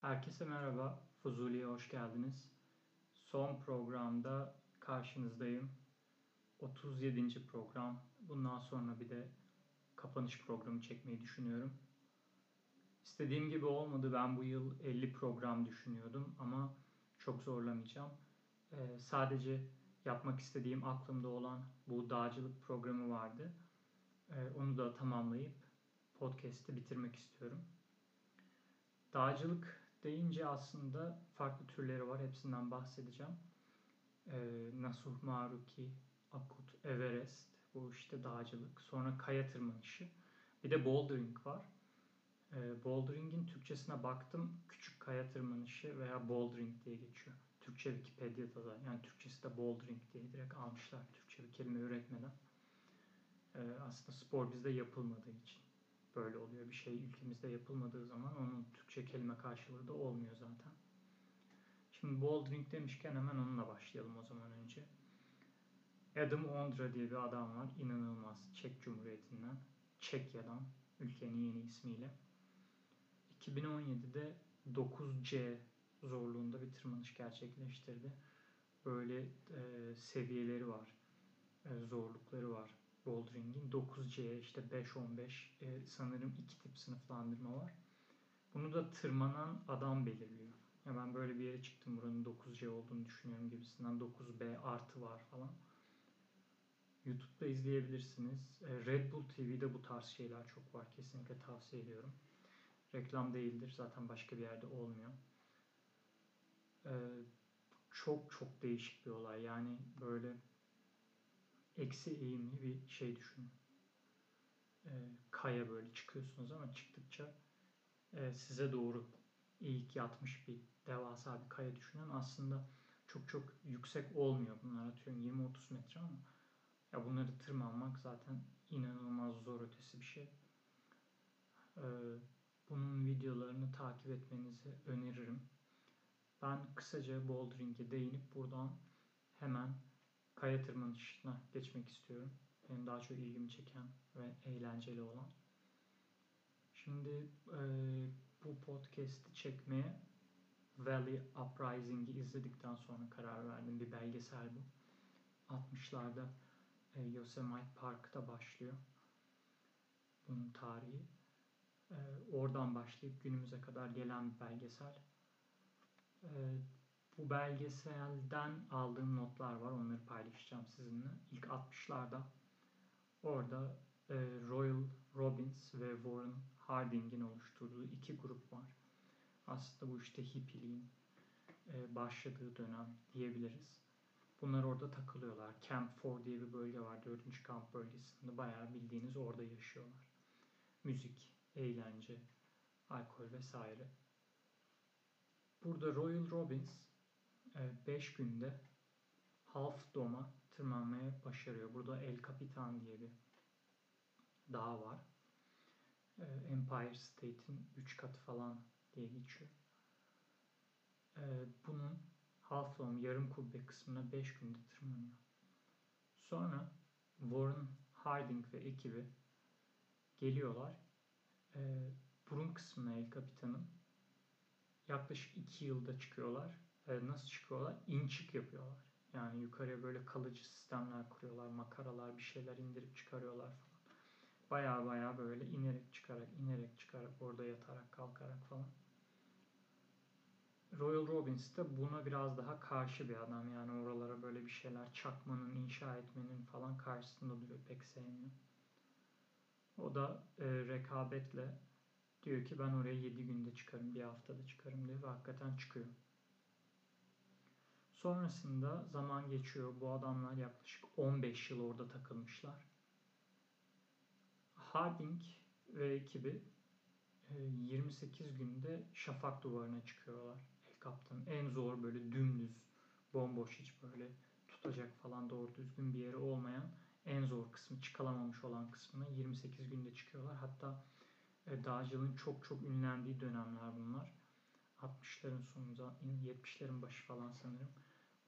Herkese merhaba, Fuzuli'ye hoş geldiniz. Son programda karşınızdayım. 37. program. Bundan sonra bir de kapanış programı çekmeyi düşünüyorum. İstediğim gibi olmadı. Ben bu yıl 50 program düşünüyordum ama çok zorlamayacağım. Ee, sadece yapmak istediğim aklımda olan bu dağcılık programı vardı. Ee, onu da tamamlayıp podcast'i bitirmek istiyorum. Dağcılık deyince aslında farklı türleri var. Hepsinden bahsedeceğim. Ee, Nasuh Maruki, Akut, Everest, bu işte dağcılık. Sonra kaya tırmanışı. Bir de bouldering var. Ee, bouldering'in Türkçesine baktım. Küçük kaya tırmanışı veya bouldering diye geçiyor. Türkçe Wikipedia'da da yani Türkçesi de bouldering diye direkt almışlar. Türkçe bir kelime üretmeden. Ee, aslında spor bizde yapılmadığı için böyle oluyor. Bir şey ülkemizde yapılmadığı zaman onun Türkçe kelime karşılığı da olmuyor zaten. Şimdi bouldering demişken hemen onunla başlayalım o zaman önce. Adam Ondra diye bir adam var. İnanılmaz. Çek Cumhuriyeti'nden. Çekya'dan. Ülkenin yeni ismiyle. 2017'de 9C zorluğunda bir tırmanış gerçekleştirdi. Böyle e, seviyeleri var. E, zorlukları var bouldering'in 9C işte 5-15 e, sanırım iki tip sınıflandırma var. Bunu da tırmanan adam belirliyor. Ya ben böyle bir yere çıktım buranın 9C olduğunu düşünüyorum gibisinden 9B artı var falan. YouTube'da izleyebilirsiniz. E, Red Bull TV'de bu tarz şeyler çok var. Kesinlikle tavsiye ediyorum. Reklam değildir. Zaten başka bir yerde olmuyor. E, çok çok değişik bir olay. Yani böyle eksi eğimli bir şey düşünün. E, kaya böyle çıkıyorsunuz ama çıktıkça e, size doğru eğik yatmış bir devasa bir kaya düşünün. Aslında çok çok yüksek olmuyor bunlar atıyorum 20-30 metre ama ya bunları tırmanmak zaten inanılmaz zor ötesi bir şey. Ee, bunun videolarını takip etmenizi öneririm. Ben kısaca bouldering'e değinip buradan hemen kaya tırmanışına geçmek istiyorum. Benim daha çok ilgimi çeken ve eğlenceli olan. Şimdi e, bu podcast'i çekmeye Valley Uprising'i izledikten sonra karar verdim. Bir belgesel bu. 60'larda e, Yosemite Park'ta başlıyor. Bunun tarihi. E, oradan başlayıp günümüze kadar gelen bir belgesel. E, bu belgeselden aldığım notlar var. Onları paylaşacağım sizinle. İlk 60'larda orada e, Royal Robbins ve Warren Harding'in oluşturduğu iki grup var. Aslında bu işte hipiliğin e, başladığı dönem diyebiliriz. Bunlar orada takılıyorlar. Camp 4 diye bir bölge var. 4. kamp bölgesinde. Bayağı bildiğiniz orada yaşıyorlar. Müzik, eğlence, alkol vesaire. Burada Royal Robbins 5 günde Half Dome'a tırmanmaya başarıyor. Burada El Capitan diye bir dağ var. Ee, Empire State'in 3 katı falan diye geçiyor. Ee, bunun Half Dome yarım kubbe kısmına 5 günde tırmanıyor. Sonra Warren Harding ve ekibi geliyorlar. Burun kısmına El Capitan'ın yaklaşık 2 yılda çıkıyorlar e, nasıl çıkıyorlar? İnçik yapıyorlar. Yani yukarıya böyle kalıcı sistemler kuruyorlar, makaralar, bir şeyler indirip çıkarıyorlar falan. Baya baya böyle inerek çıkarak, inerek çıkarak, orada yatarak, kalkarak falan. Royal Robbins de buna biraz daha karşı bir adam. Yani oralara böyle bir şeyler çakmanın, inşa etmenin falan karşısında duruyor. Pek sevmiyor. O da e, rekabetle diyor ki ben oraya 7 günde çıkarım, bir haftada çıkarım diyor ve hakikaten çıkıyor. Sonrasında zaman geçiyor. Bu adamlar yaklaşık 15 yıl orada takılmışlar. Harding ve ekibi 28 e, günde şafak duvarına çıkıyorlar. El Kaptan en zor böyle dümdüz, bomboş hiç böyle tutacak falan doğru düzgün bir yeri olmayan en zor kısmı, çıkalamamış olan kısmına 28 günde çıkıyorlar. Hatta e, dağcılığın çok çok ünlendiği dönemler bunlar. 60'ların sonunda, 70'lerin başı falan sanırım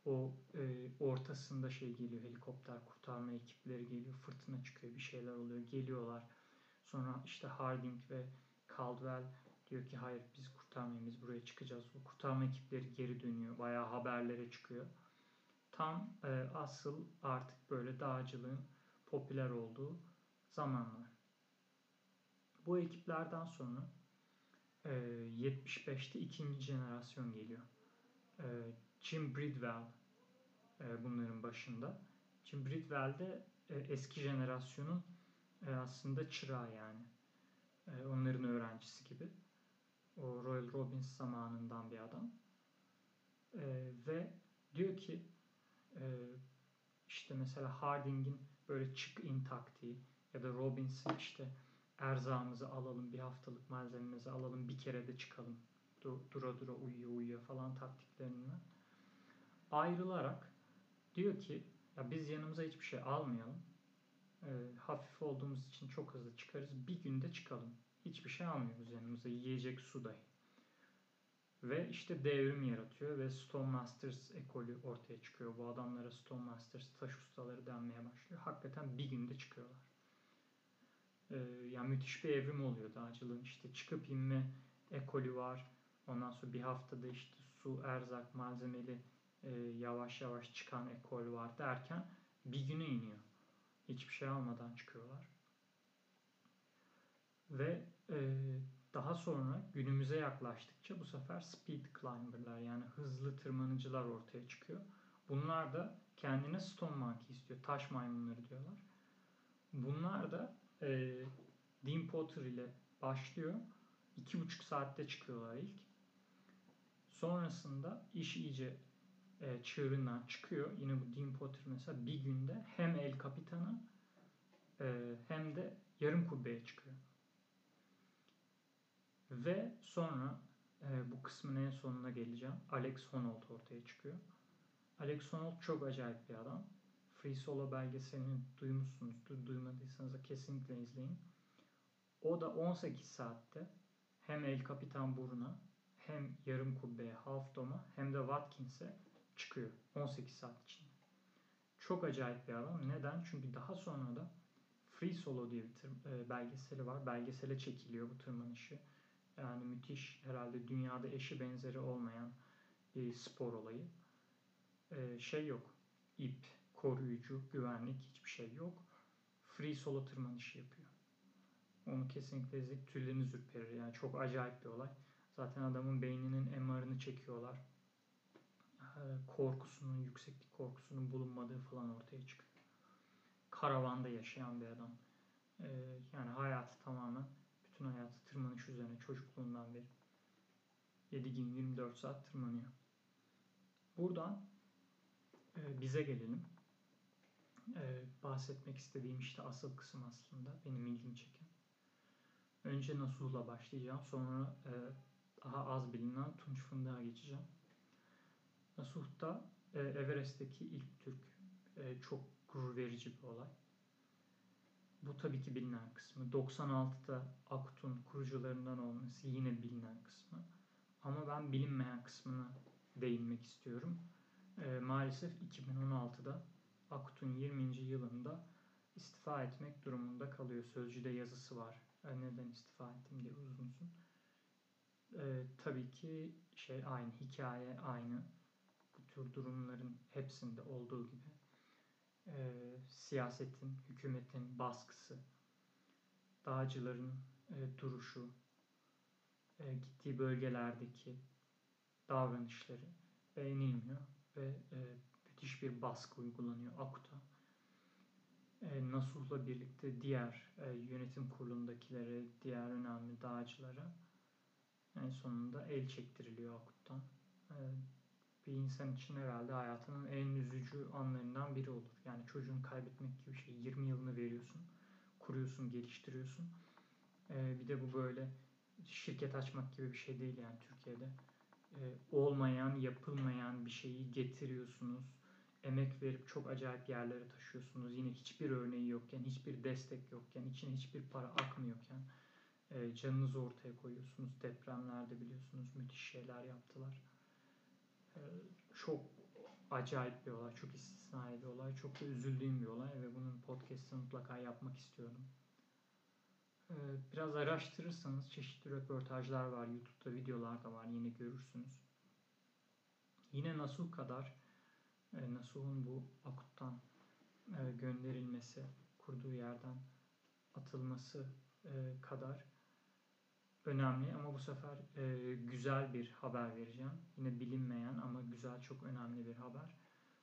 o e, ortasında şey geliyor helikopter kurtarma ekipleri geliyor fırtına çıkıyor bir şeyler oluyor geliyorlar sonra işte Harding ve Caldwell Diyor ki hayır biz kurtarmayın biz buraya çıkacağız. O kurtarma ekipleri geri dönüyor. Bayağı haberlere çıkıyor. Tam e, asıl artık böyle dağcılığın popüler olduğu zamanlar. Bu ekiplerden sonra e, 75'te ikinci jenerasyon geliyor. E, Jim Bridwell e, bunların başında. Jim Bridwell de e, eski jenerasyonun e, aslında çırağı yani. Onların öğrencisi gibi. O Royal Robbins zamanından bir adam. Ve diyor ki işte mesela Harding'in böyle çık in taktiği ya da Robbins'in işte erzağımızı alalım, bir haftalık malzememizi alalım, bir kere de çıkalım. Dura dura uyuyor uyuyor falan taktiklerinden ayrılarak diyor ki ya biz yanımıza hiçbir şey almayalım. E, hafif olduğumuz için çok hızlı çıkarız. Bir günde çıkalım. Hiçbir şey almıyoruz yanımıza. Yiyecek su dahi. Ve işte devrim yaratıyor ve Stone Masters ekolü ortaya çıkıyor. Bu adamlara Stone Masters taş ustaları denmeye başlıyor. Hakikaten bir günde çıkıyorlar. Ee, yani müthiş bir evrim oluyor dağcılığın. İşte çıkıp inme ekolü var. Ondan sonra bir haftada işte su, erzak, malzemeli e, yavaş yavaş çıkan ekol var derken bir güne iniyor. Hiçbir şey almadan çıkıyorlar. Ve e, daha sonra günümüze yaklaştıkça bu sefer speed climber'lar yani hızlı tırmanıcılar ortaya çıkıyor. Bunlar da kendine stone monkey istiyor. Taş maymunları diyorlar. Bunlar da e, Dean Potter ile başlıyor. İki buçuk saatte çıkıyorlar ilk. Sonrasında iş iyice e, çığırından çıkıyor. Yine bu Dean Potter mesela bir günde hem El Capitan'a e, hem de yarım kubbeye çıkıyor. Ve sonra e, bu kısmın en sonuna geleceğim. Alex Honnold ortaya çıkıyor. Alex Honnold çok acayip bir adam. Free Solo belgeselini duymuşsunuzdur. Duymadıysanız da kesinlikle izleyin. O da 18 saatte hem El Capitan Burun'a hem yarım kubbeye, half dome'a hem de Watkins'e çıkıyor 18 saat içinde. Çok acayip bir adam. Neden? Çünkü daha sonra da Free Solo diye bir tır, e, belgeseli var. Belgesele çekiliyor bu tırmanışı. Yani müthiş herhalde dünyada eşi benzeri olmayan bir spor olayı. E, şey yok. İp, koruyucu, güvenlik hiçbir şey yok. Free solo tırmanışı yapıyor. Onu kesinlikle izleyip tüyleriniz ürperir. Yani çok acayip bir olay. Zaten adamın beyninin MR'ını çekiyorlar korkusunun, yükseklik korkusunun bulunmadığı falan ortaya çıkıyor. Karavanda yaşayan bir adam. Ee, yani hayatı tamamen, bütün hayatı tırmanış üzerine çocukluğundan beri. 7 gün 24 saat tırmanıyor. Buradan e, bize gelelim. E, bahsetmek istediğim işte asıl kısım aslında benim ilgimi çeken. Önce Nasuh'la başlayacağım. Sonra e, daha az bilinen Tunç Fındık'a geçeceğim. Nasuh'ta e, Everest'teki ilk Türk. E, çok gurur verici bir olay. Bu tabii ki bilinen kısmı. 96'da Akut'un kurucularından olması yine bilinen kısmı. Ama ben bilinmeyen kısmına değinmek istiyorum. E, maalesef 2016'da Akut'un 20. yılında istifa etmek durumunda kalıyor. Sözcüde yazısı var. E, neden istifa ettim diye uzun uzun. E, tabii ki şey aynı, hikaye aynı tür durumların hepsinde olduğu gibi e, siyasetin, hükümetin baskısı, dağcıların e, duruşu, e, gittiği bölgelerdeki davranışları beğenilmiyor ve e, müthiş bir baskı uygulanıyor AKUT'a. E, Nasuh'la birlikte diğer e, yönetim kurulundakilere, diğer önemli dağcılara en sonunda el çektiriliyor AKUT'tan. E, bir insan için herhalde hayatının en üzücü anlarından biri olur. Yani çocuğunu kaybetmek gibi bir şey. 20 yılını veriyorsun, kuruyorsun, geliştiriyorsun. Ee, bir de bu böyle şirket açmak gibi bir şey değil yani Türkiye'de. Ee, olmayan, yapılmayan bir şeyi getiriyorsunuz. Emek verip çok acayip yerlere taşıyorsunuz. Yine hiçbir örneği yokken, hiçbir destek yokken, içine hiçbir para akmıyorken e, canınızı ortaya koyuyorsunuz. Depremlerde biliyorsunuz müthiş şeyler yaptılar çok acayip bir olay, çok istisnai bir olay, çok da üzüldüğüm bir olay ve bunun podcast'ını mutlaka yapmak istiyorum. Ee, biraz araştırırsanız çeşitli röportajlar var, YouTube'da videolar da var yine görürsünüz. Yine Nasuh kadar e, Nasuh'un bu Akut'tan e, gönderilmesi, kurduğu yerden atılması e, kadar önemli ama bu sefer e, güzel bir haber vereceğim. Yine bilinmeyen ama güzel çok önemli bir haber.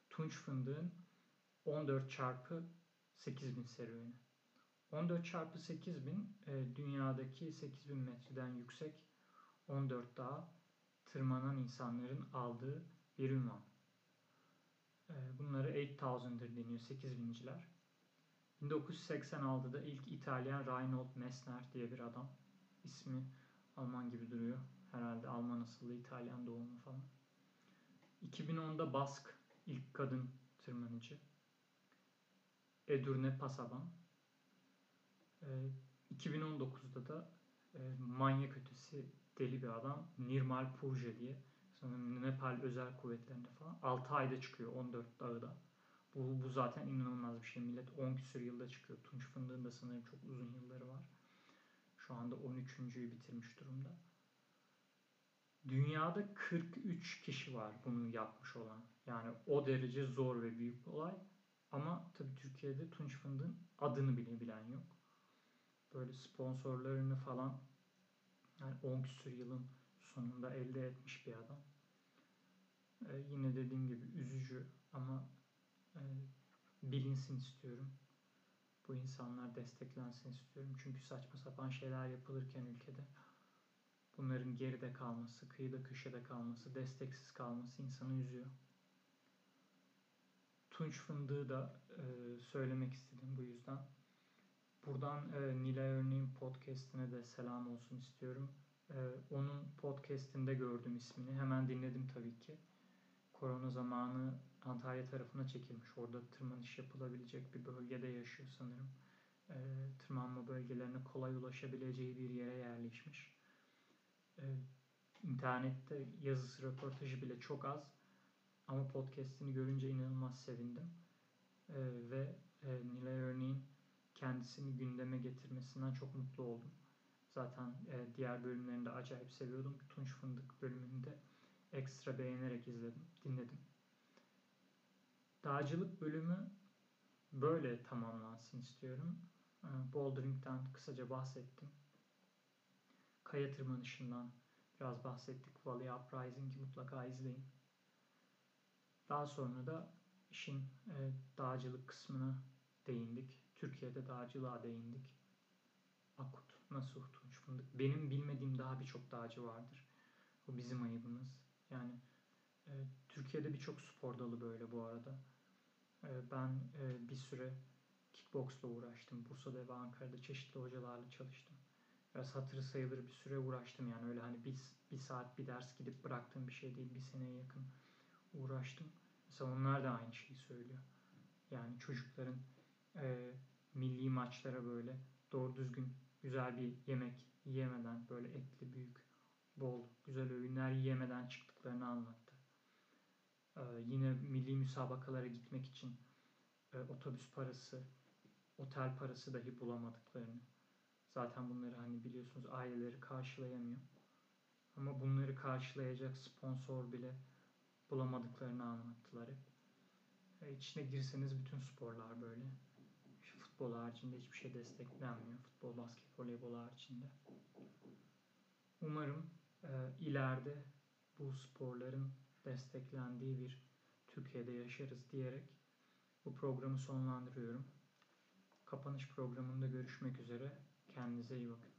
Tunç fındığın 14 çarpı 8000 serüveni. 14 çarpı 8000 e, dünyadaki 8000 metreden yüksek 14 dağa tırmanan insanların aldığı bir ünvan. E, bunları 8000'dir deniyor 8000'ciler. 1986'da ilk İtalyan Reinhold Messner diye bir adam. İsmi Alman gibi duruyor. Herhalde Alman asıllı İtalyan doğumlu falan. 2010'da Bask ilk kadın tırmanıcı. Edurne Pasaban. E, 2019'da da e, manyak ötesi deli bir adam Nirmal Purje diye sanırım Nepal özel kuvvetlerinde falan 6 ayda çıkıyor 14 dağda. Bu, bu zaten inanılmaz bir şey. Millet 10 küsur yılda çıkıyor. Tunç fındığın da sanırım çok uzun yılları var. Şu anda 13.'yü bitirmiş durumda. Dünyada 43 kişi var bunu yapmış olan. Yani o derece zor ve büyük bir olay. Ama tabii Türkiye'de Tunç Fındık'ın adını bile bilen yok. Böyle sponsorlarını falan yani 10 küsur yılın sonunda elde etmiş bir adam. Ee, yine dediğim gibi üzücü ama e, bilinsin istiyorum. Bu insanlar desteklensin istiyorum. Çünkü saçma sapan şeyler yapılırken ülkede bunların geride kalması, kıyıda köşede kalması, desteksiz kalması insanı üzüyor. Tunç fındığı da e, söylemek istedim bu yüzden. Buradan e, Nilay Örneğin podcastine de selam olsun istiyorum. E, onun podcastinde gördüm ismini. Hemen dinledim tabii ki. Korona zamanı Antalya tarafına çekilmiş. Orada tırmanış yapılabilecek bir bölgede yaşıyor sanırım. E, tırmanma bölgelerine kolay ulaşabileceği bir yere yerleşmiş. E, internette yazısı, röportajı bile çok az. Ama podcastini görünce inanılmaz sevindim. E, ve e, Nilay örneğin kendisini gündeme getirmesinden çok mutlu oldum. Zaten e, diğer bölümlerini de acayip seviyordum. Tunç Fındık bölümünde ekstra beğenerek izledim, dinledim. Dağcılık bölümü böyle tamamlansın istiyorum. E, Bouldering'den kısaca bahsettim. Kaya tırmanışından biraz bahsettik. Valley Uprising'i mutlaka izleyin. Daha sonra da işin e, dağcılık kısmına değindik. Türkiye'de dağcılığa değindik. Akut, Nasuh, Tunç. Benim bilmediğim daha birçok dağcı vardır. O bizim ayıbımız. Yani e, Türkiye'de birçok spor dalı böyle bu arada. E, ben e, bir süre kickboxla uğraştım. Bursa'da ve Ankara'da çeşitli hocalarla çalıştım. Biraz hatırı sayılır bir süre uğraştım yani öyle hani bir, bir saat bir ders gidip bıraktığım bir şey değil. Bir seneye yakın uğraştım. Mesela onlar da aynı şeyi söylüyor. Yani çocukların e, milli maçlara böyle doğru düzgün güzel bir yemek yiyemeden böyle etli büyük bol güzel öğünler yiyemeden çıktıklarını anlattı. Ee, yine milli müsabakalara gitmek için e, otobüs parası, otel parası dahi bulamadıklarını. Zaten bunları hani biliyorsunuz aileleri karşılayamıyor. Ama bunları karşılayacak sponsor bile bulamadıklarını anlattılar hep. E, içine girseniz bütün sporlar böyle futbol haricinde hiçbir şey desteklenmiyor. Futbol, basket, voleybol haricinde. Umarım ileride bu sporların desteklendiği bir Türkiye'de yaşarız diyerek bu programı sonlandırıyorum. Kapanış programında görüşmek üzere. Kendinize iyi bakın.